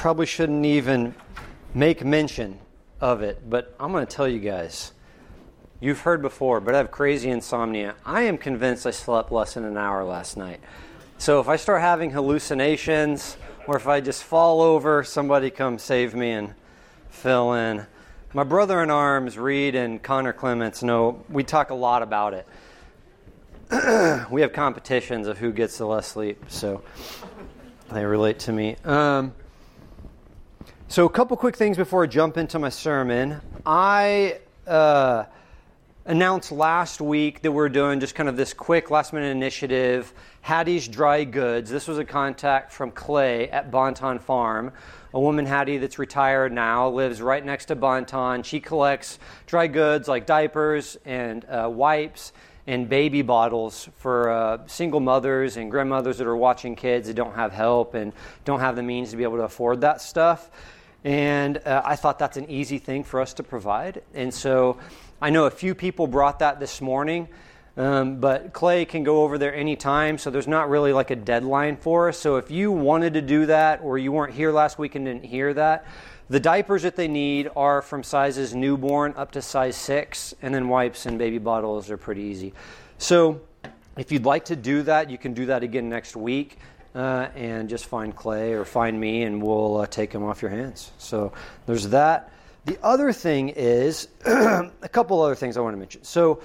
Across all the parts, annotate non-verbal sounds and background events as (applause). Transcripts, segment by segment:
probably shouldn't even make mention of it, but I'm going to tell you guys. You've heard before, but I have crazy insomnia. I am convinced I slept less than an hour last night. So if I start having hallucinations, or if I just fall over, somebody come save me and fill in. My brother in arms, Reed and Connor Clements, know we talk a lot about it. (clears throat) we have competitions of who gets the less sleep, so they relate to me. Um, so, a couple quick things before I jump into my sermon. I uh, announced last week that we're doing just kind of this quick last minute initiative, Hattie's Dry Goods. This was a contact from Clay at Bonton Farm. A woman, Hattie, that's retired now, lives right next to Bonton. She collects dry goods like diapers and uh, wipes and baby bottles for uh, single mothers and grandmothers that are watching kids that don't have help and don't have the means to be able to afford that stuff. And uh, I thought that's an easy thing for us to provide. And so I know a few people brought that this morning. Um, but Clay can go over there anytime, so there's not really like a deadline for us. So if you wanted to do that or you weren't here last week and didn't hear that, the diapers that they need are from sizes newborn up to size six, and then wipes and baby bottles are pretty easy. So, if you'd like to do that, you can do that again next week. Uh, and just find Clay or find me, and we'll uh, take them off your hands. So there's that. The other thing is (clears throat) a couple other things I want to mention. So,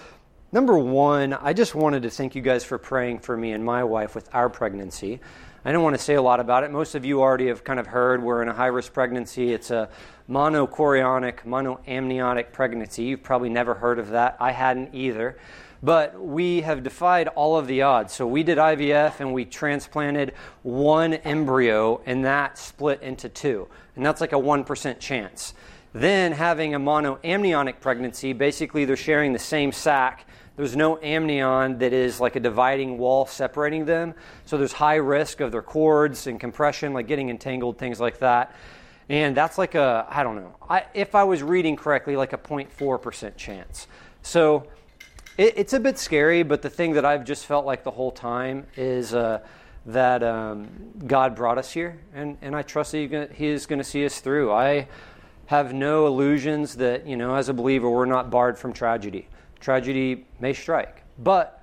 number one, I just wanted to thank you guys for praying for me and my wife with our pregnancy. I don't want to say a lot about it. Most of you already have kind of heard we're in a high risk pregnancy. It's a monochorionic, monoamniotic pregnancy. You've probably never heard of that. I hadn't either. But we have defied all of the odds. So we did IVF and we transplanted one embryo, and that split into two. And that's like a 1% chance. Then having a monoamniotic pregnancy, basically they're sharing the same sac there's no amnion that is like a dividing wall separating them. So there's high risk of their cords and compression, like getting entangled, things like that. And that's like a, I don't know, I, if I was reading correctly, like a 0.4% chance. So it, it's a bit scary, but the thing that I've just felt like the whole time is uh, that um, God brought us here, and, and I trust that He is going to see us through. I have no illusions that, you know, as a believer, we're not barred from tragedy tragedy may strike. But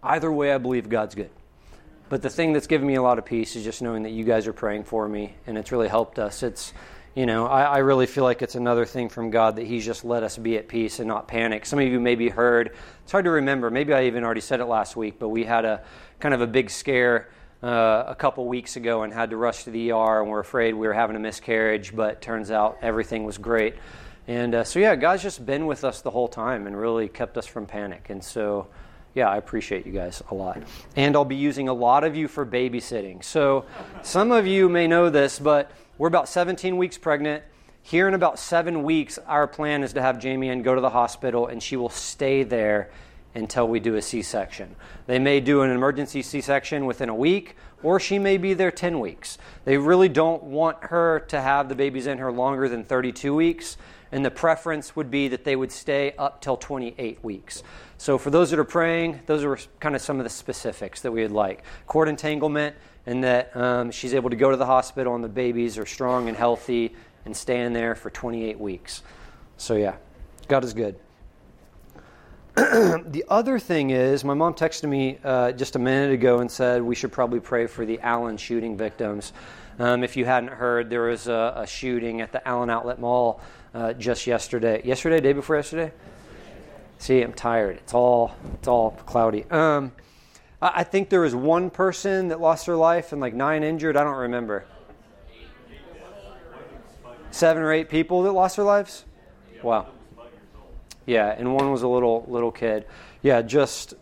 either way, I believe God's good. But the thing that's given me a lot of peace is just knowing that you guys are praying for me, and it's really helped us. It's, you know, I, I, really feel like it's another thing from God that He's just let us be at peace and not panic. Some of you maybe heard, it's hard to remember, maybe I even already said it last week, but we had a kind of a big scare uh, a couple weeks ago and had to rush to the ER, and we're afraid we were having a miscarriage, but turns out everything was great. And uh, so, yeah, God's just been with us the whole time and really kept us from panic. And so, yeah, I appreciate you guys a lot. And I'll be using a lot of you for babysitting. So, some of you may know this, but we're about 17 weeks pregnant. Here in about seven weeks, our plan is to have Jamie Ann go to the hospital, and she will stay there until we do a C section. They may do an emergency C section within a week, or she may be there 10 weeks. They really don't want her to have the babies in her longer than 32 weeks and the preference would be that they would stay up till 28 weeks. So, for those that are praying, those are kind of some of the specifics that we would like. Cord entanglement, and that um, she's able to go to the hospital and the babies are strong and healthy and stay in there for 28 weeks. So, yeah, God is good. (clears throat) the other thing is, my mom texted me uh, just a minute ago and said we should probably pray for the Allen shooting victims. Um, if you hadn't heard, there was a, a shooting at the Allen Outlet Mall uh, just yesterday. Yesterday, day before yesterday. See, I'm tired. It's all it's all cloudy. Um, I, think there was one person that lost their life and like nine injured. I don't remember. Seven or eight people that lost their lives. Wow. Yeah, and one was a little little kid. Yeah, just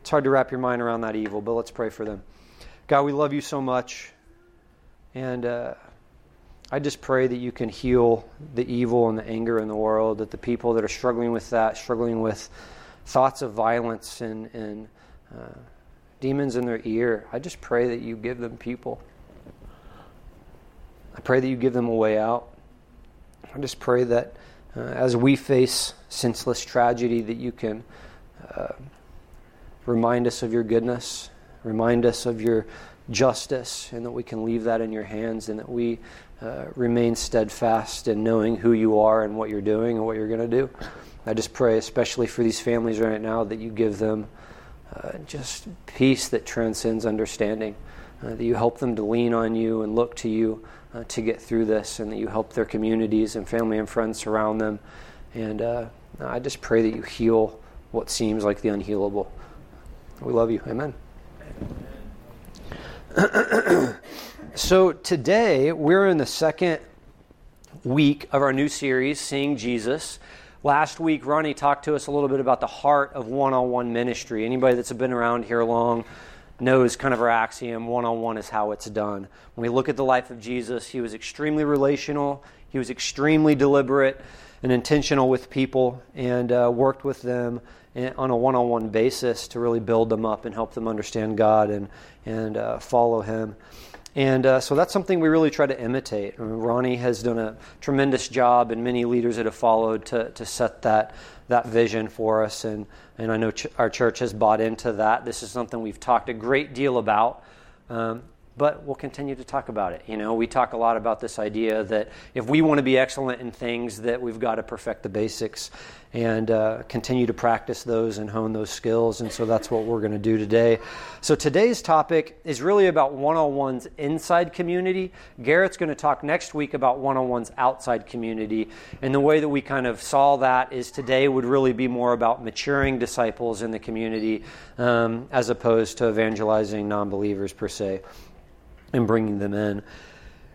it's hard to wrap your mind around that evil, but let's pray for them. God, we love you so much, and. Uh, I just pray that you can heal the evil and the anger in the world, that the people that are struggling with that, struggling with thoughts of violence and, and uh, demons in their ear, I just pray that you give them people. I pray that you give them a way out. I just pray that uh, as we face senseless tragedy, that you can uh, remind us of your goodness, remind us of your justice, and that we can leave that in your hands, and that we uh, remain steadfast in knowing who you are and what you're doing and what you're going to do. I just pray, especially for these families right now, that you give them uh, just peace that transcends understanding, uh, that you help them to lean on you and look to you uh, to get through this, and that you help their communities and family and friends surround them. And uh, I just pray that you heal what seems like the unhealable. We love you. Amen. (clears throat) so today we're in the second week of our new series, Seeing Jesus. Last week, Ronnie talked to us a little bit about the heart of one on one ministry. Anybody that's been around here long knows kind of our axiom one on one is how it's done. When we look at the life of Jesus, he was extremely relational, he was extremely deliberate and intentional with people, and uh, worked with them on a one on one basis to really build them up and help them understand God and, and uh, follow Him. And uh, so that's something we really try to imitate. I mean, Ronnie has done a tremendous job, and many leaders that have followed to, to set that, that vision for us. And, and I know ch- our church has bought into that. This is something we've talked a great deal about. Um, but we'll continue to talk about it. You know, we talk a lot about this idea that if we want to be excellent in things, that we've got to perfect the basics and uh, continue to practice those and hone those skills. And so that's what we're going to do today. So today's topic is really about one-on-ones inside community. Garrett's going to talk next week about one-on-ones outside community. And the way that we kind of saw that is today would really be more about maturing disciples in the community um, as opposed to evangelizing non-believers per se and bringing them in.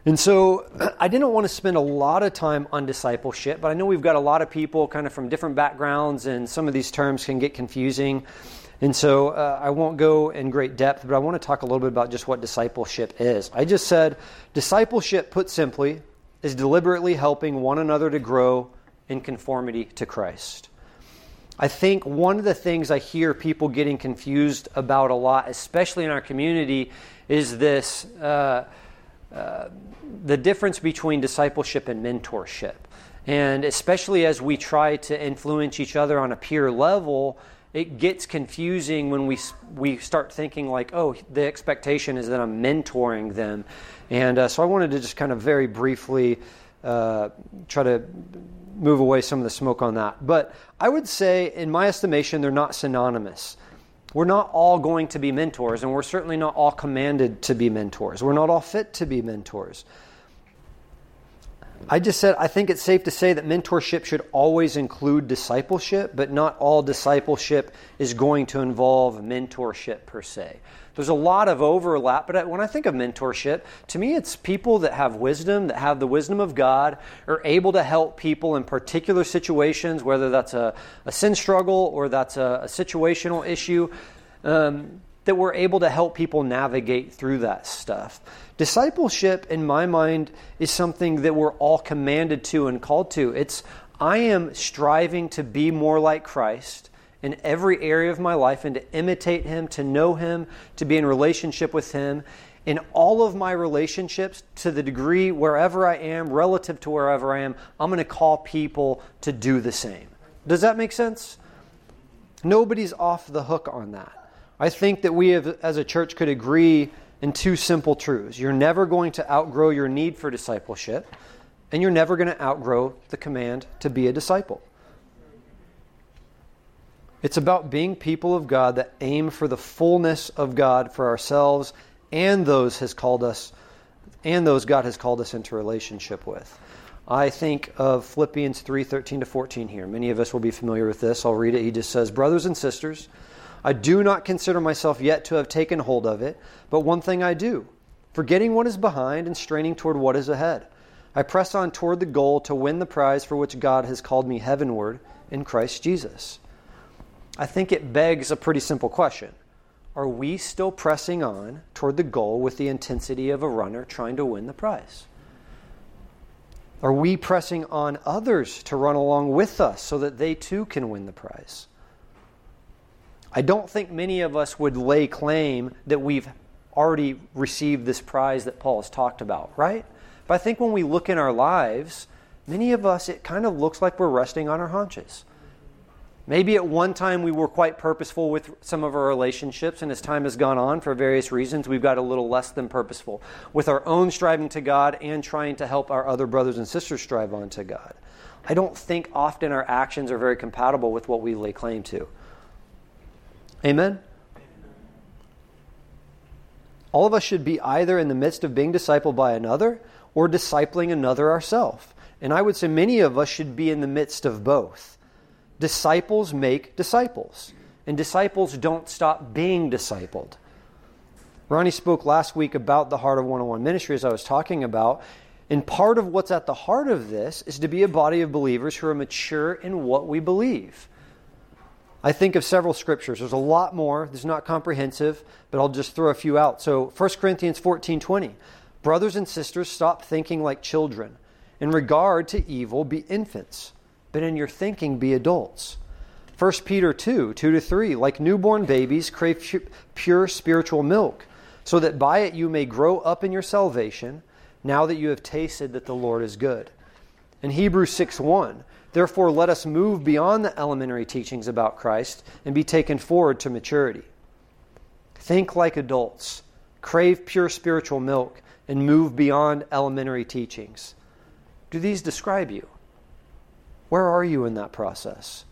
And so (clears throat) I didn't want to spend a lot of time on discipleship, but I know we've got a lot of people kind of from different backgrounds, and some of these terms can get confusing. And so uh, I won't go in great depth, but I want to talk a little bit about just what discipleship is. I just said discipleship, put simply, is deliberately helping one another to grow in conformity to Christ. I think one of the things I hear people getting confused about a lot, especially in our community, is this uh, uh, the difference between discipleship and mentorship. And especially as we try to influence each other on a peer level, it gets confusing when we, we start thinking, like, oh, the expectation is that I'm mentoring them. And uh, so I wanted to just kind of very briefly uh, try to move away some of the smoke on that. But I would say, in my estimation, they're not synonymous we're not all going to be mentors, and we're certainly not all commanded to be mentors. We're not all fit to be mentors. I just said I think it's safe to say that mentorship should always include discipleship, but not all discipleship is going to involve mentorship per se. There's a lot of overlap, but when I think of mentorship, to me it's people that have wisdom, that have the wisdom of God, are able to help people in particular situations, whether that's a, a sin struggle or that's a, a situational issue, um, that we're able to help people navigate through that stuff. Discipleship, in my mind, is something that we're all commanded to and called to. It's I am striving to be more like Christ in every area of my life and to imitate Him, to know Him, to be in relationship with Him. In all of my relationships, to the degree wherever I am, relative to wherever I am, I'm going to call people to do the same. Does that make sense? Nobody's off the hook on that. I think that we have, as a church could agree in two simple truths. You're never going to outgrow your need for discipleship, and you're never going to outgrow the command to be a disciple. It's about being people of God that aim for the fullness of God for ourselves and those has called us and those God has called us into relationship with. I think of Philippians 3:13 to 14 here. Many of us will be familiar with this. I'll read it. He just says, "Brothers and sisters, I do not consider myself yet to have taken hold of it, but one thing I do, forgetting what is behind and straining toward what is ahead. I press on toward the goal to win the prize for which God has called me heavenward in Christ Jesus." I think it begs a pretty simple question. Are we still pressing on toward the goal with the intensity of a runner trying to win the prize? Are we pressing on others to run along with us so that they too can win the prize? I don't think many of us would lay claim that we've already received this prize that Paul has talked about, right? But I think when we look in our lives, many of us, it kind of looks like we're resting on our haunches. Maybe at one time we were quite purposeful with some of our relationships, and as time has gone on, for various reasons, we've got a little less than purposeful with our own striving to God and trying to help our other brothers and sisters strive on to God. I don't think often our actions are very compatible with what we lay claim to. Amen? All of us should be either in the midst of being discipled by another or discipling another ourselves. And I would say many of us should be in the midst of both. Disciples make disciples, and disciples don't stop being discipled. Ronnie spoke last week about the Heart of 101 Ministry, as I was talking about. And part of what's at the heart of this is to be a body of believers who are mature in what we believe. I think of several scriptures. There's a lot more. This is not comprehensive, but I'll just throw a few out. So 1 Corinthians 14 20. Brothers and sisters, stop thinking like children. In regard to evil, be infants, but in your thinking, be adults. 1 Peter 2 2 to 3. Like newborn babies, crave pure spiritual milk, so that by it you may grow up in your salvation, now that you have tasted that the Lord is good. In Hebrews 6 1. Therefore, let us move beyond the elementary teachings about Christ and be taken forward to maturity. Think like adults, crave pure spiritual milk, and move beyond elementary teachings. Do these describe you? Where are you in that process?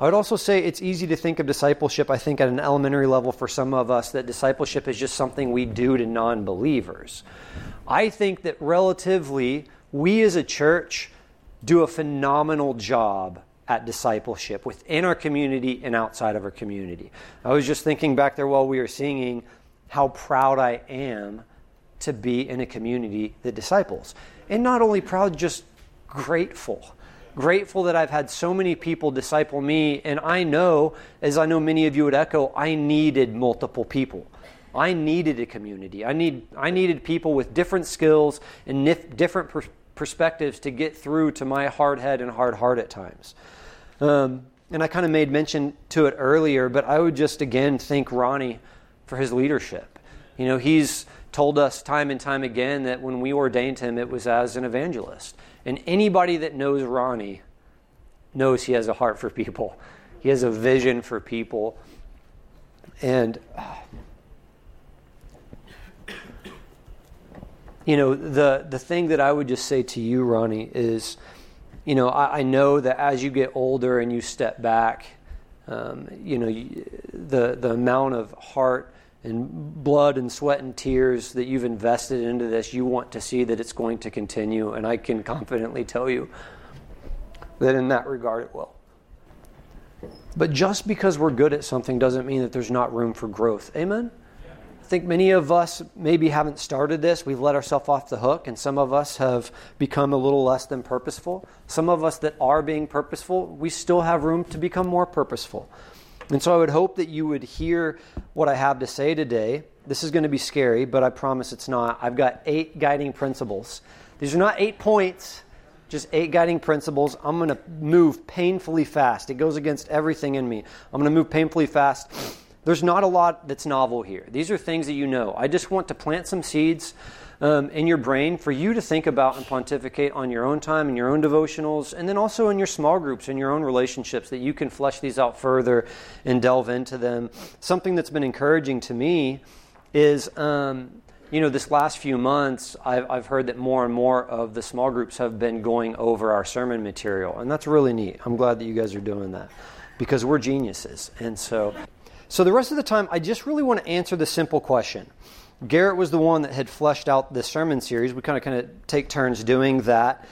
I would also say it's easy to think of discipleship, I think, at an elementary level for some of us, that discipleship is just something we do to non believers. I think that relatively, we as a church do a phenomenal job at discipleship within our community and outside of our community. I was just thinking back there while we were singing how proud I am to be in a community that disciples. And not only proud, just grateful. Grateful that I've had so many people disciple me. And I know, as I know many of you would echo, I needed multiple people. I needed a community. I, need, I needed people with different skills and nif- different per- perspectives to get through to my hard head and hard heart at times. Um, and I kind of made mention to it earlier, but I would just again thank Ronnie for his leadership. You know, he's told us time and time again that when we ordained him, it was as an evangelist. And anybody that knows Ronnie knows he has a heart for people, he has a vision for people. And you know, the, the thing that I would just say to you, Ronnie, is, you know, I, I know that as you get older and you step back, um, you know, the, the amount of heart and blood and sweat and tears that you've invested into this, you want to see that it's going to continue. And I can confidently tell you that in that regard it will. But just because we're good at something doesn't mean that there's not room for growth. Amen? I think many of us maybe haven't started this. We've let ourselves off the hook, and some of us have become a little less than purposeful. Some of us that are being purposeful, we still have room to become more purposeful. And so I would hope that you would hear what I have to say today. This is going to be scary, but I promise it's not. I've got eight guiding principles. These are not eight points, just eight guiding principles. I'm going to move painfully fast. It goes against everything in me. I'm going to move painfully fast there's not a lot that's novel here. These are things that you know. I just want to plant some seeds um, in your brain for you to think about and pontificate on your own time, in your own devotionals, and then also in your small groups, in your own relationships, that you can flesh these out further and delve into them. Something that's been encouraging to me is. Um, you know, this last few months, I've, I've heard that more and more of the small groups have been going over our sermon material, and that's really neat. I'm glad that you guys are doing that because we're geniuses. And so so the rest of the time, I just really want to answer the simple question. Garrett was the one that had fleshed out this sermon series. We kind of kind of take turns doing that.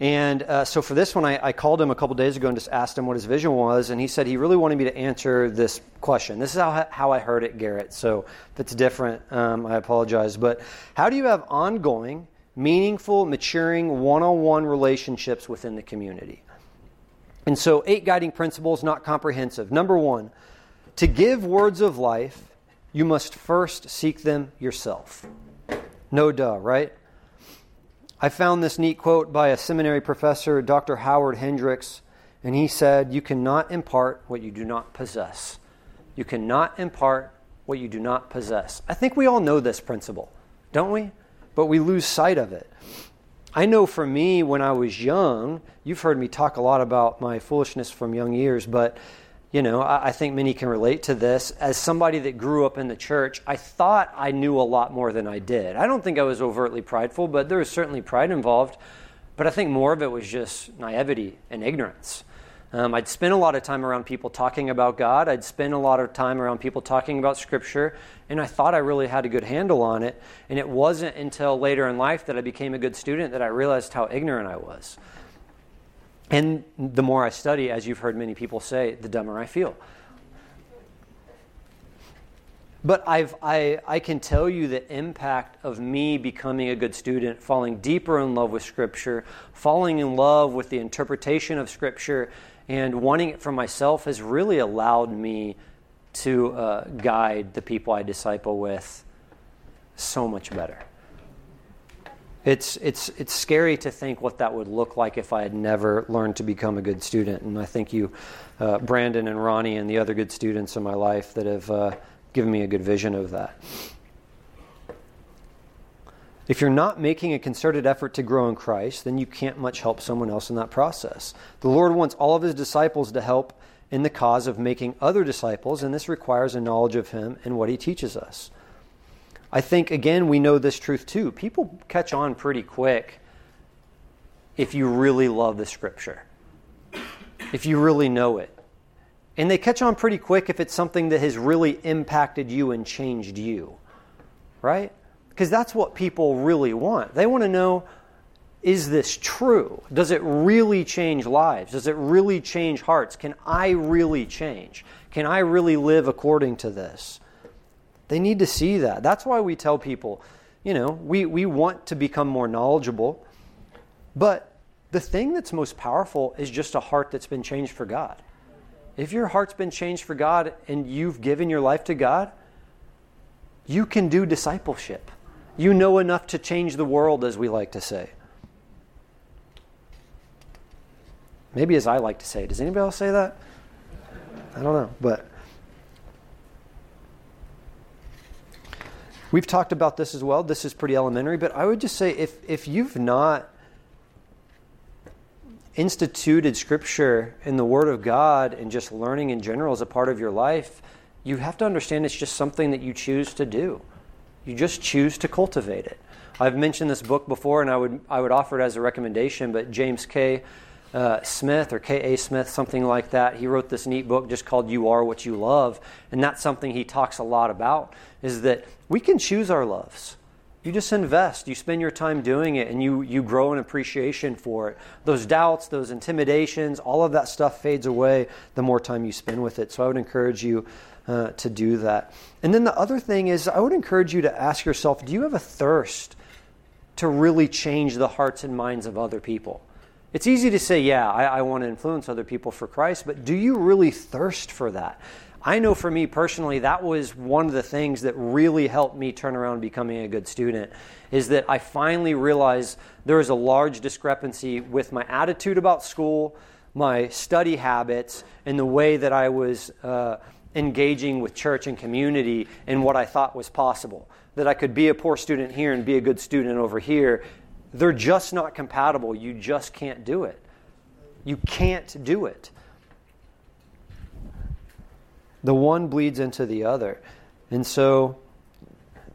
And uh, so for this one, I, I, called him a couple days ago and just asked him what his vision was. And he said he really wanted me to answer this question. This is how, how I heard it, Garrett. So if it's different, um, I apologize. But how do you have ongoing, meaningful, maturing, one on one relationships within the community? And so, eight guiding principles, not comprehensive. Number one, to give words of life, you must first seek them yourself. No duh, right? I found this neat quote by a seminary professor, Dr. Howard Hendricks, and he said, You cannot impart what you do not possess. You cannot impart what you do not possess. I think we all know this principle, don't we? But we lose sight of it. I know for me, when I was young, you've heard me talk a lot about my foolishness from young years, but you know, I, I, think many can relate to this. As somebody that grew up in the church, I thought I knew a lot more than I did. I don't think I was overtly prideful, but there was certainly pride involved. But I think more of it was just naivety and ignorance. Um, I'd spend a lot of time around people talking about God. I'd spend a lot of time around people talking about Scripture, and I thought I really had a good handle on it. And it wasn't until later in life that I became a good student that I realized how ignorant I was. And the more I study, as you've heard many people say, the dumber I feel. But I've, I, I can tell you the impact of me becoming a good student, falling deeper in love with Scripture, falling in love with the interpretation of Scripture, and wanting it for myself has really allowed me to uh, guide the people I disciple with so much better. It's, it's, it's scary to think what that would look like if I had never learned to become a good student. And I thank you, uh, Brandon and Ronnie, and the other good students in my life that have uh, given me a good vision of that. If you're not making a concerted effort to grow in Christ, then you can't much help someone else in that process. The Lord wants all of his disciples to help in the cause of making other disciples, and this requires a knowledge of him and what he teaches us. I think, again, we know this truth too. People catch on pretty quick if you really love the scripture, if you really know it. And they catch on pretty quick if it's something that has really impacted you and changed you, right? Because that's what people really want. They want to know is this true? Does it really change lives? Does it really change hearts? Can I really change? Can I really live according to this? They need to see that. That's why we tell people, you know, we, we want to become more knowledgeable, but the thing that's most powerful is just a heart that's been changed for God. If your heart's been changed for God and you've given your life to God, you can do discipleship. You know enough to change the world, as we like to say. Maybe as I like to say. Does anybody else say that? I don't know, but We've talked about this as well. This is pretty elementary, but I would just say if, if you've not instituted Scripture and the Word of God and just learning in general as a part of your life, you have to understand it's just something that you choose to do. You just choose to cultivate it. I've mentioned this book before, and I would I would offer it as a recommendation. But James K. Uh, Smith or K.A. Smith, something like that. He wrote this neat book just called "You Are What You Love," and that's something he talks a lot about. Is that we can choose our loves. You just invest. You spend your time doing it, and you you grow an appreciation for it. Those doubts, those intimidations, all of that stuff fades away the more time you spend with it. So I would encourage you uh, to do that. And then the other thing is, I would encourage you to ask yourself: Do you have a thirst to really change the hearts and minds of other people? It's easy to say, yeah, I, I want to influence other people for Christ, but do you really thirst for that? I know for me personally, that was one of the things that really helped me turn around becoming a good student. Is that I finally realized there was a large discrepancy with my attitude about school, my study habits, and the way that I was uh, engaging with church and community and what I thought was possible. That I could be a poor student here and be a good student over here, they're just not compatible. You just can't do it. You can't do it. The one bleeds into the other. And so,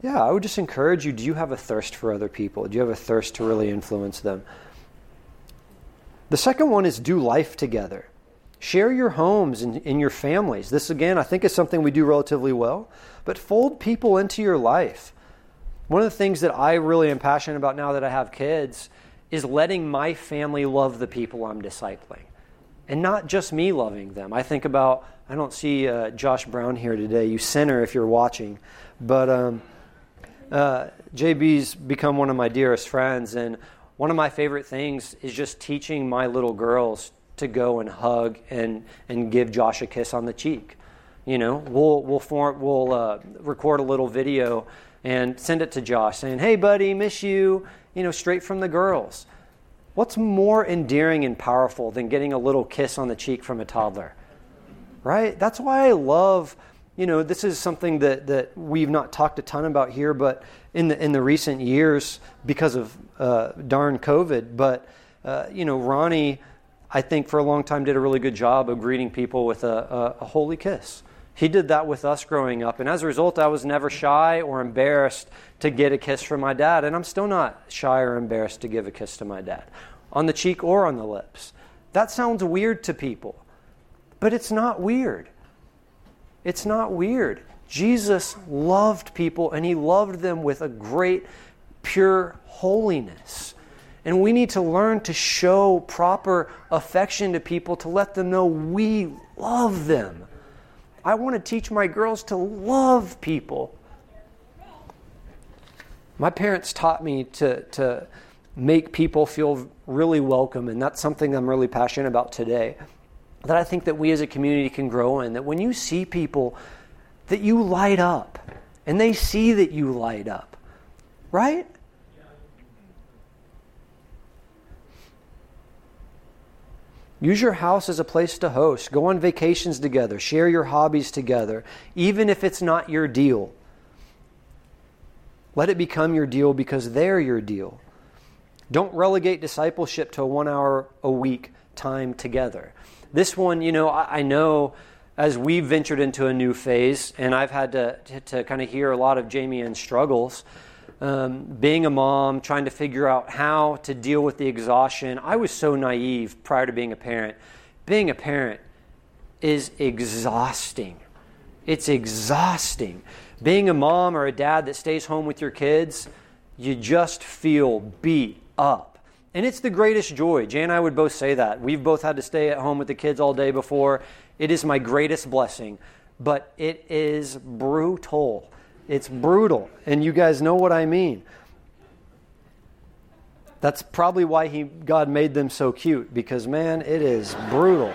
yeah, I would just encourage you do you have a thirst for other people? Do you have a thirst to really influence them? The second one is do life together. Share your homes and, and your families. This, again, I think is something we do relatively well, but fold people into your life. One of the things that I really am passionate about now that I have kids is letting my family love the people I'm discipling. And not just me loving them. I think about, I don't see uh, Josh Brown here today, you sinner if you're watching. But um, uh, JB's become one of my dearest friends. And one of my favorite things is just teaching my little girls to go and hug and, and give Josh a kiss on the cheek. You know, we'll, we'll, form, we'll uh, record a little video and send it to Josh saying, Hey, buddy, miss you, you know, straight from the girls. What's more endearing and powerful than getting a little kiss on the cheek from a toddler? Right? That's why I love, you know, this is something that, that we've not talked a ton about here, but in the in the recent years because of uh, darn COVID. But uh, you know, Ronnie, I think for a long time did a really good job of greeting people with a, a, a holy kiss. He did that with us growing up, and as a result, I was never shy or embarrassed to get a kiss from my dad, and I'm still not shy or embarrassed to give a kiss to my dad, on the cheek or on the lips. That sounds weird to people, but it's not weird. It's not weird. Jesus loved people and he loved them with a great, pure holiness. And we need to learn to show proper affection to people to let them know we love them. I want to teach my girls to love people. My parents taught me to, to make people feel really welcome, and that's something I'm really passionate about today that I think that we as a community can grow in. That when you see people, that you light up and they see that you light up, right? Use your house as a place to host. Go on vacations together. Share your hobbies together, even if it's not your deal. Let it become your deal because they're your deal. Don't relegate discipleship to a one hour a week time together. This one, you know, I, I know as we've ventured into a new phase, and I've had to, to, to kind of hear a lot of Jamie and struggles. Um, being a mom, trying to figure out how to deal with the exhaustion. I was so naive prior to being a parent. Being a parent is exhausting. It's exhausting. Being a mom or a dad that stays home with your kids, you just feel beat up. And it's the greatest joy. Jay and I would both say that. We've both had to stay at home with the kids all day before. It is my greatest blessing, but it is brutal. It's brutal. And you guys know what I mean. That's probably why he, God made them so cute, because man, it is brutal.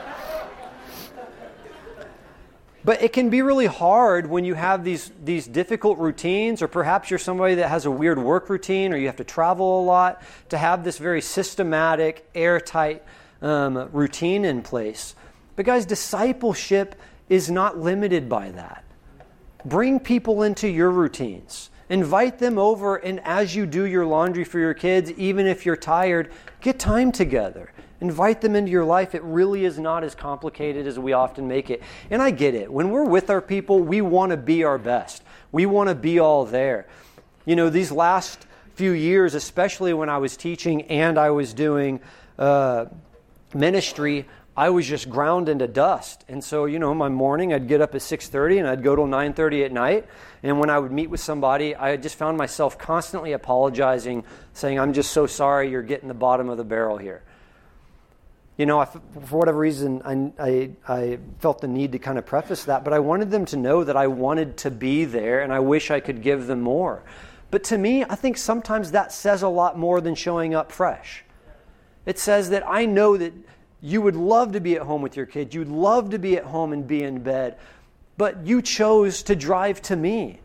But it can be really hard when you have these, these difficult routines, or perhaps you're somebody that has a weird work routine, or you have to travel a lot, to have this very systematic, airtight um, routine in place. But, guys, discipleship is not limited by that. Bring people into your routines. Invite them over, and as you do your laundry for your kids, even if you're tired, get time together. Invite them into your life. It really is not as complicated as we often make it. And I get it. When we're with our people, we want to be our best, we want to be all there. You know, these last few years, especially when I was teaching and I was doing uh, ministry, I was just ground into dust. And so, you know, my morning I'd get up at 6:30 and I'd go till 9:30 at night. And when I would meet with somebody, I just found myself constantly apologizing, saying, "I'm just so sorry you're getting the bottom of the barrel here." you know, I, for whatever reason, I, I, I, felt the need to kind of preface that, but I wanted them to know that I wanted to be there and I wish I could give them more. But to me, I think sometimes that says a lot more than showing up fresh. It says that I know that you would love to be at home with your kids, you'd love to be at home and be in bed, but you chose to drive to me.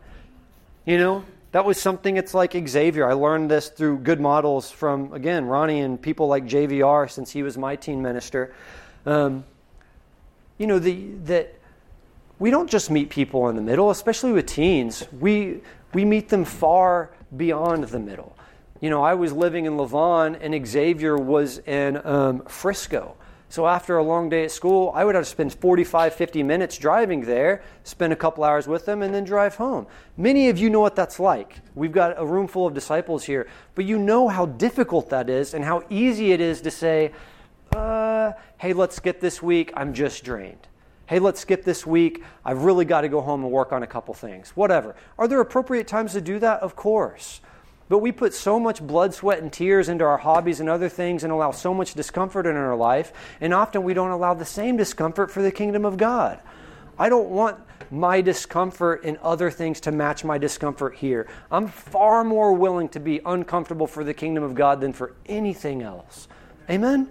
You know, that was something it's like Xavier. I learned this through good models from, again, Ronnie and people like JVR since he was my teen minister. Um, you know, the, that we don't just meet people in the middle, especially with teens. We, we meet them far beyond the middle. You know, I was living in Lavon and Xavier was in um, Frisco. So after a long day at school, I would have to spend 45, 50 minutes driving there, spend a couple hours with them, and then drive home. Many of you know what that's like. We've got a room full of disciples here, but you know how difficult that is and how easy it is to say, uh, hey, let's skip this week. I'm just drained. Hey, let's skip this week. I've really got to go home and work on a couple things. Whatever. Are there appropriate times to do that? Of course. But we put so much blood, sweat, and tears into our hobbies and other things and allow so much discomfort in our life, and often we don't allow the same discomfort for the kingdom of God. I don't want my discomfort in other things to match my discomfort here. I'm far more willing to be uncomfortable for the kingdom of God than for anything else. Amen?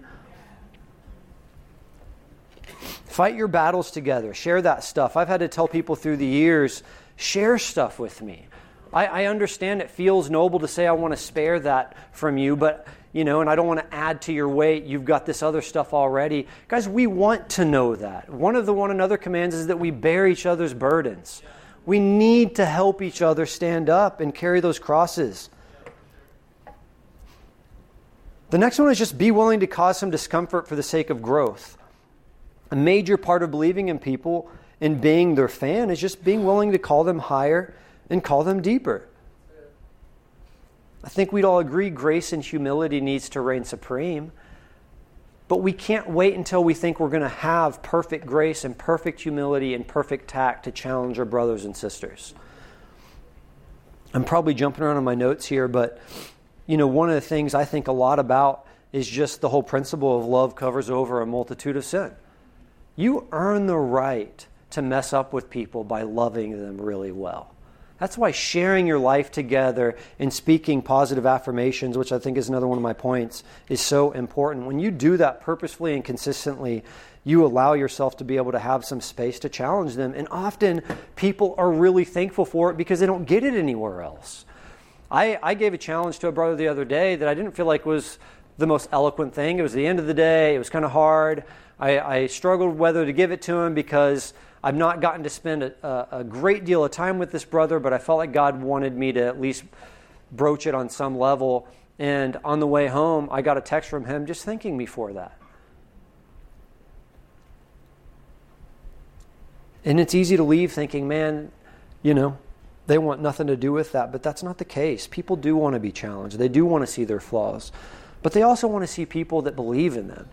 Fight your battles together. Share that stuff. I've had to tell people through the years share stuff with me. I, I understand it feels noble to say, I want to spare that from you, but you know, and I don't want to add to your weight. You've got this other stuff already. Guys, we want to know that. One of the one another commands is that we bear each other's burdens. We need to help each other stand up and carry those crosses. The next one is just be willing to cause some discomfort for the sake of growth. A major part of believing in people and being their fan is just being willing to call them higher and call them deeper. I think we'd all agree grace and humility needs to reign supreme. But we can't wait until we think we're going to have perfect grace and perfect humility and perfect tact to challenge our brothers and sisters. I'm probably jumping around on my notes here, but you know, one of the things I think a lot about is just the whole principle of love covers over a multitude of sin. You earn the right to mess up with people by loving them really well. That's why sharing your life together and speaking positive affirmations, which I think is another one of my points, is so important. When you do that purposefully and consistently, you allow yourself to be able to have some space to challenge them. And often people are really thankful for it because they don't get it anywhere else. I, I gave a challenge to a brother the other day that I didn't feel like was the most eloquent thing. It was the end of the day, it was kind of hard. I, I struggled whether to give it to him because I've not gotten to spend a, a, great deal of time with this brother, but I felt like God wanted me to at least broach it on some level. And on the way home, I got a text from him just thanking me for that. And it's easy to leave thinking, man, you know, they want nothing to do with that. But that's not the case. People do want to be challenged, they do want to see their flaws. But they also want to see people that believe in them.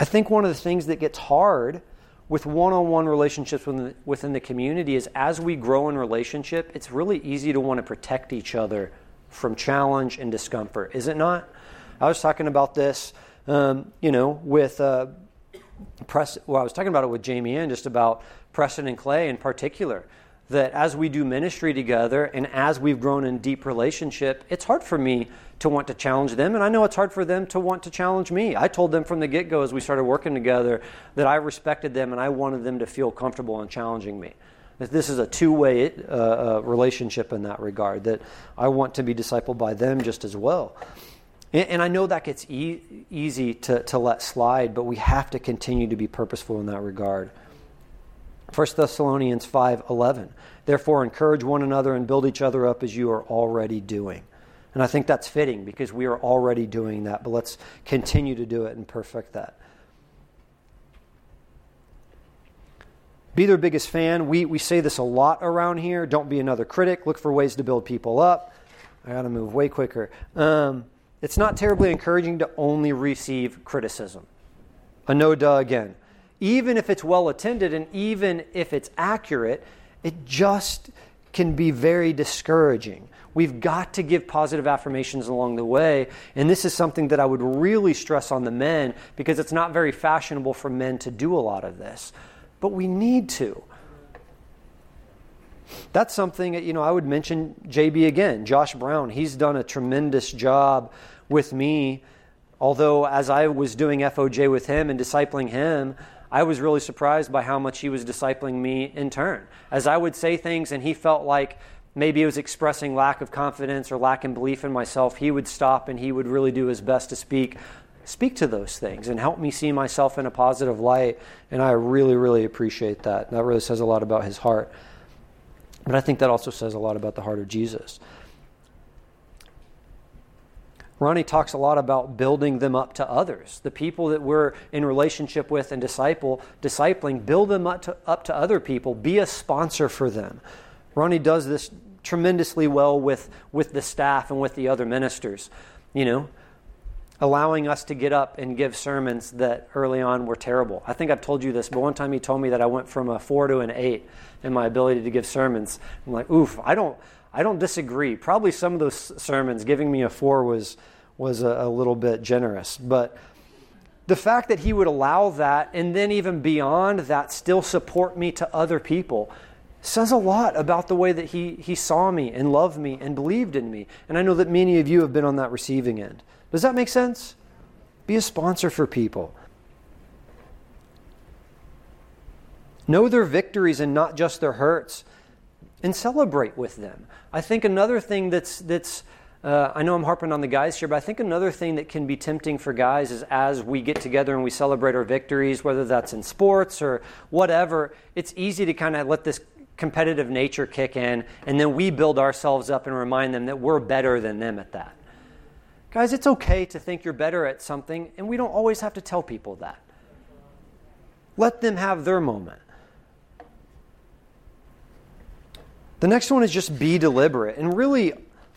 I think one of the things that gets hard with one on one relationships within the, within the community is as we grow in relationship, it's really easy to want to protect each other from challenge and discomfort, is it not? I was talking about this, um, you know, with uh, Press. Well, I was talking about it with Jamie and just about Preston and Clay in particular that as we do ministry together and as we've grown in deep relationship, it's hard for me to want to challenge them, and I know it's hard for them to want to challenge me. I told them from the get go as we started working together that I respected them and I wanted them to feel comfortable in challenging me. That this is a two way uh, uh, relationship in that regard, that I want to be discipled by them just as well. And, and I know that gets e- easy to, to let slide, but we have to continue to be purposeful in that regard. 1 Thessalonians 5:11. Therefore encourage one another and build each other up as you are already doing. And I think that's fitting because we are already doing that, but let's continue to do it and perfect that. Be their biggest fan. We, we say this a lot around here. Don't be another critic. Look for ways to build people up. I got to move way quicker. Um, it's not terribly encouraging to only receive criticism. A no duh again even if it's well attended and even if it's accurate, it just can be very discouraging. We've got to give positive affirmations along the way. And this is something that I would really stress on the men because it's not very fashionable for men to do a lot of this. But we need to. That's something, you know, I would mention JB again, Josh Brown. He's done a tremendous job with me. Although, as I was doing FOJ with him and discipling him, I was really surprised by how much he was discipling me in turn. As I would say things and he felt like maybe he was expressing lack of confidence or lack in belief in myself, he would stop and he would really do his best to speak speak to those things and help me see myself in a positive light. And I really, really appreciate that. That really says a lot about his heart. But I think that also says a lot about the heart of Jesus. Ronnie talks a lot about building them up to others. The people that we're in relationship with and disciple, discipling, build them up to, up to other people. Be a sponsor for them. Ronnie does this tremendously well with, with the staff and with the other ministers. You know, allowing us to get up and give sermons that early on were terrible. I think I've told you this, but one time he told me that I went from a four to an eight in my ability to give sermons. I'm like, oof, I don't. I don't disagree. Probably some of those sermons giving me a four was was a, a little bit generous, but the fact that he would allow that and then even beyond that still support me to other people says a lot about the way that he, he saw me and loved me and believed in me. And I know that many of you have been on that receiving end. Does that make sense? Be a sponsor for people. Know their victories and not just their hurts. and celebrate with them. I think another thing that's, that's uh, I know I'm harping on the guys here, but I think another thing that can be tempting for guys is as we get together and we celebrate our victories, whether that's in sports or whatever, it's easy to kind of let this competitive nature kick in, and then we build ourselves up and remind them that we're better than them at that. Guys, it's okay to think you're better at something, and we don't always have to tell people that. Let them have their moment. The next one is just be deliberate. And really,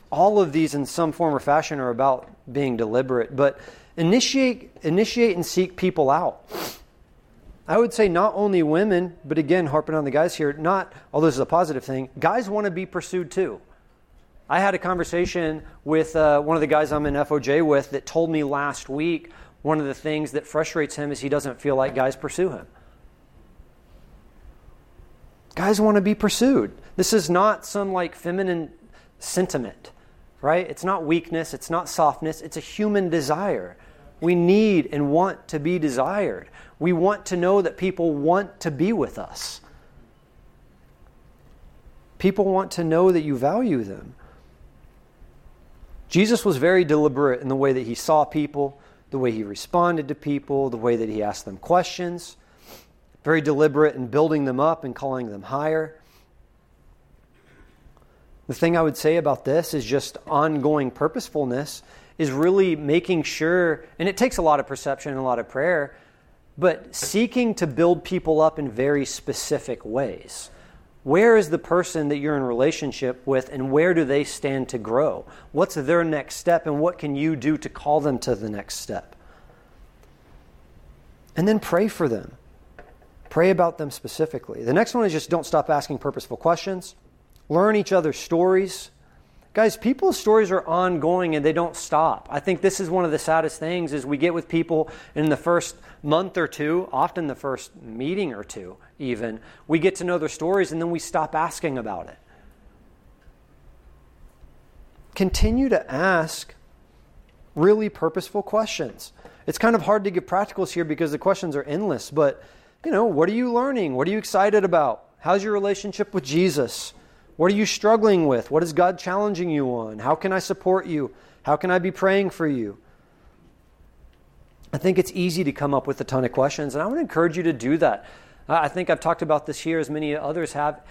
all of these in some form or fashion are about being deliberate, but initiate, initiate and seek people out. I would say not only women, but again, harping on the guys here, not, although this is a positive thing, guys want to be pursued too. I had a conversation with uh, one of the guys I'm in FOJ with that told me last week one of the things that frustrates him is he doesn't feel like guys pursue him. Guys want to be pursued. This is not some like feminine sentiment right? It's not weakness, it's not softness, it's a human desire. We need and want to be desired. We want to know that people want to be with us. People want to know that you value them. Jesus was very deliberate in the way that he saw people, the way he responded to people, the way that he asked them questions. Very deliberate in building them up and calling them higher. The thing I would say about this is just ongoing purposefulness is really making sure, and it takes a lot of perception and a lot of prayer, but seeking to build people up in very specific ways. Where is the person that you're in relationship with, and where do they stand to grow? What's their next step, and what can you do to call them to the next step? And then pray for them. Pray about them specifically. The next one is just don't stop asking purposeful questions learn each other's stories. Guys, people's stories are ongoing and they don't stop. I think this is one of the saddest things is we get with people in the first month or two, often the first meeting or two even, we get to know their stories and then we stop asking about it. Continue to ask really purposeful questions. It's kind of hard to give practicals here because the questions are endless, but you know, what are you learning? What are you excited about? How's your relationship with Jesus? What are you struggling with? What is God challenging you on? How can I support you? How can I be praying for you? I think it's easy to come up with a ton of questions, and I want to encourage you to do that. I think I've talked about this here, as many others have.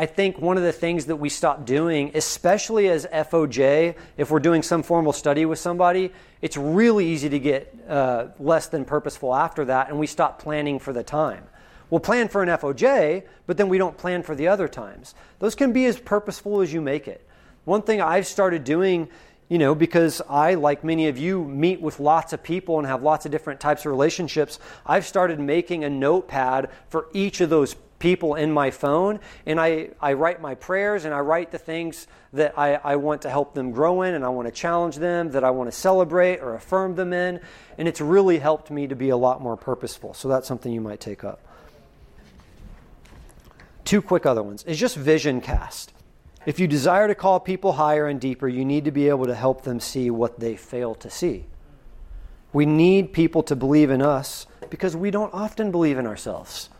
I think one of the things that we stop doing, especially as FOJ, if we're doing some formal study with somebody, it's really easy to get uh, less than purposeful after that, and we stop planning for the time. We'll plan for an FOJ, but then we don't plan for the other times. Those can be as purposeful as you make it. One thing I've started doing, you know, because I, like many of you, meet with lots of people and have lots of different types of relationships, I've started making a notepad for each of those people in my phone and I, I write my prayers and I write the things that I, I want to help them grow in and I want to challenge them, that I want to celebrate or affirm them in. And it's really helped me to be a lot more purposeful. So that's something you might take up. Two quick other ones is just vision cast. If you desire to call people higher and deeper, you need to be able to help them see what they fail to see. We need people to believe in us because we don't often believe in ourselves.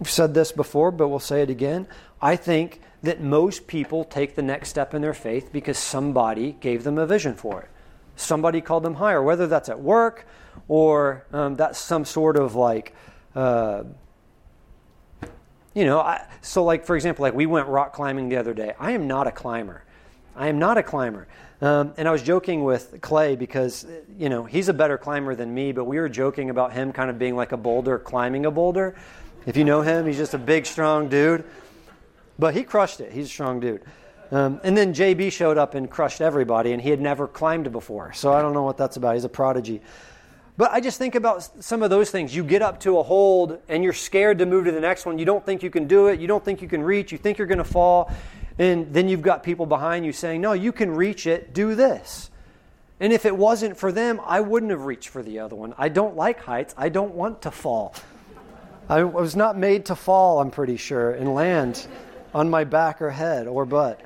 We've said this before, but we'll say it again. I think that most people take the next step in their faith because somebody gave them a vision for it. Somebody called them higher, whether that's at work or um, that's some sort of like, uh, you know, I, so like for example, like we went rock climbing the other day. I am not a climber. I am not a climber. Um, and I was joking with Clay because, you know, he's a better climber than me, but we were joking about him kind of being like a boulder climbing a boulder. If you know him, he's just a big, strong dude. But he crushed it. He's a strong dude. Um, and then JB showed up and crushed everybody, and he had never climbed before. So I don't know what that's about. He's a prodigy. But I just think about some of those things. You get up to a hold and you're scared to move to the next one. You don't think you can do it. You don't think you can reach. You think you're going to fall. And then you've got people behind you saying, No, you can reach it. Do this. And if it wasn't for them, I wouldn't have reached for the other one. I don't like heights. I don't want to fall. I was not made to fall, I'm pretty sure, and land on my back or head or butt.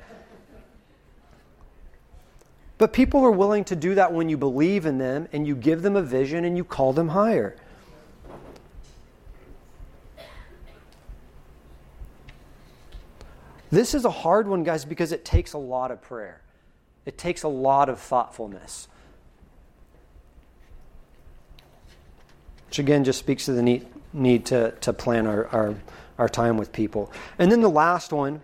But people are willing to do that when you believe in them and you give them a vision and you call them higher. This is a hard one, guys, because it takes a lot of prayer. It takes a lot of thoughtfulness. Which again just speaks to the need need to, to plan our, our, our time with people. And then the last one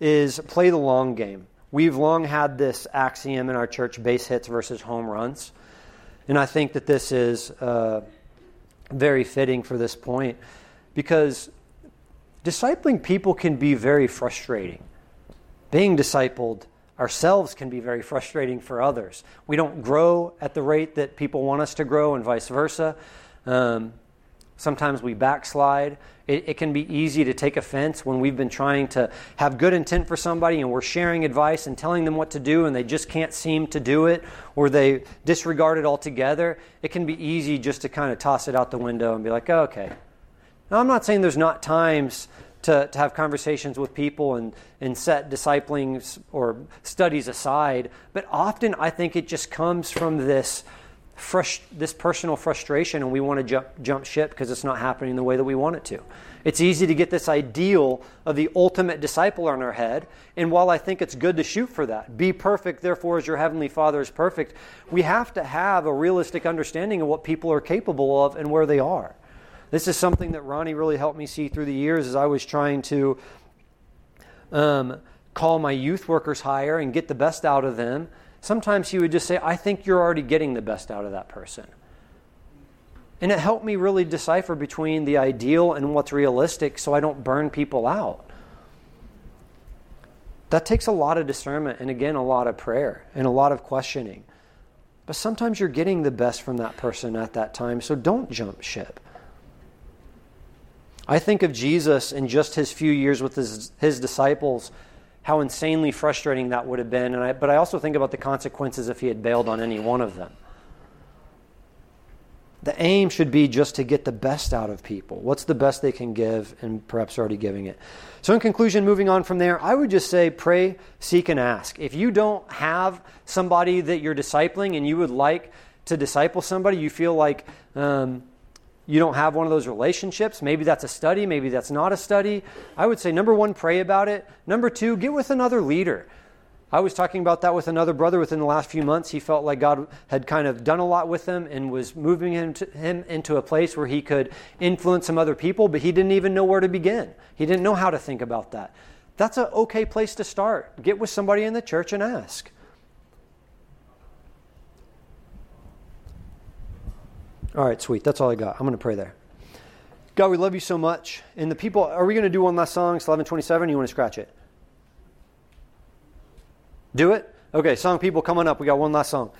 is play the long game. We've long had this axiom in our church base hits versus home runs. And I think that this is uh, very fitting for this point because discipling people can be very frustrating. Being discipled ourselves can be very frustrating for others. We don't grow at the rate that people want us to grow, and vice versa. Um, sometimes we backslide. It, it, can be easy to take offense when we've been trying to have good intent for somebody and we're sharing advice and telling them what to do and they just can't seem to do it or they disregard it altogether. It can be easy just to kind of toss it out the window and be like, oh, okay. Now, I'm not saying there's not times to, to have conversations with people and, and set disciplings or studies aside, but often I think it just comes from this frust- this personal frustration and we want to jump, jump ship because it's not happening the way that we want it to. It's easy to get this ideal of the ultimate disciple on our head. And while I think it's good to shoot for that, be perfect, therefore, as your heavenly Father is perfect, we have to have a realistic understanding of what people are capable of and where they are. This is something that Ronnie really helped me see through the years as I was trying to um, call my youth workers higher and get the best out of them sometimes he would just say, I think you're already getting the best out of that person. And it helped me really decipher between the ideal and what's realistic so I don't burn people out. That takes a lot of discernment and, again, a lot of prayer and a lot of questioning. But sometimes you're getting the best from that person at that time, so don't jump ship. I think of Jesus in just his few years with his, his disciples how insanely frustrating that would have been. And I, but I also think about the consequences if he had bailed on any one of them. The aim should be just to get the best out of people. What's the best they can give, and perhaps already giving it. So, in conclusion, moving on from there, I would just say pray, seek, and ask. If you don't have somebody that you're discipling and you would like to disciple somebody, you feel like um, you don't have one of those relationships, maybe that's a study, maybe that's not a study. I would say number one, pray about it. Number two, get with another leader. I was talking about that with another brother within the last few months. He felt like God had kind of done a lot with him and was moving him, to, him into a place where he could influence some other people, but he didn't even know where to begin. He didn't know how to think about that. That's an okay place to start. Get with somebody in the church and ask. All right, sweet. That's all I got. I'm going to pray there. God, we love you so much. And the people, are we going to do one last song? It's 1127. You want to scratch it? Do it? Okay, song people coming up. We got one last song.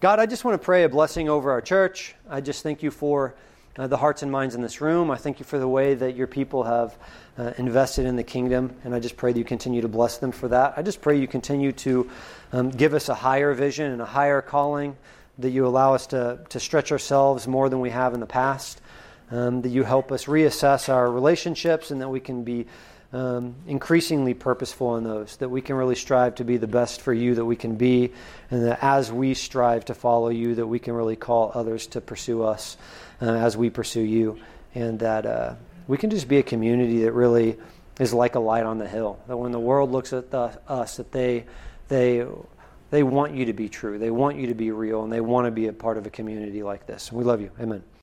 God, I just want to pray a blessing over our church. I just thank you for uh, the hearts and minds in this room. I thank you for the way that your people have uh, invested in the kingdom. And I just pray that you continue to bless them for that. I just pray you continue to um, give us a higher vision and a higher calling that you allow us to, to stretch ourselves more than we have in the past, um, that you help us reassess our relationships, and that we can be um, increasingly purposeful in those, that we can really strive to be the best for you that we can be, and that as we strive to follow you, that we can really call others to pursue us uh, as we pursue you, and that uh, we can just be a community that really is like a light on the hill. That when the world looks at the, us, that they they they want you to be true. They want you to be real, and they want to be a part of a community like this. We love you. Amen.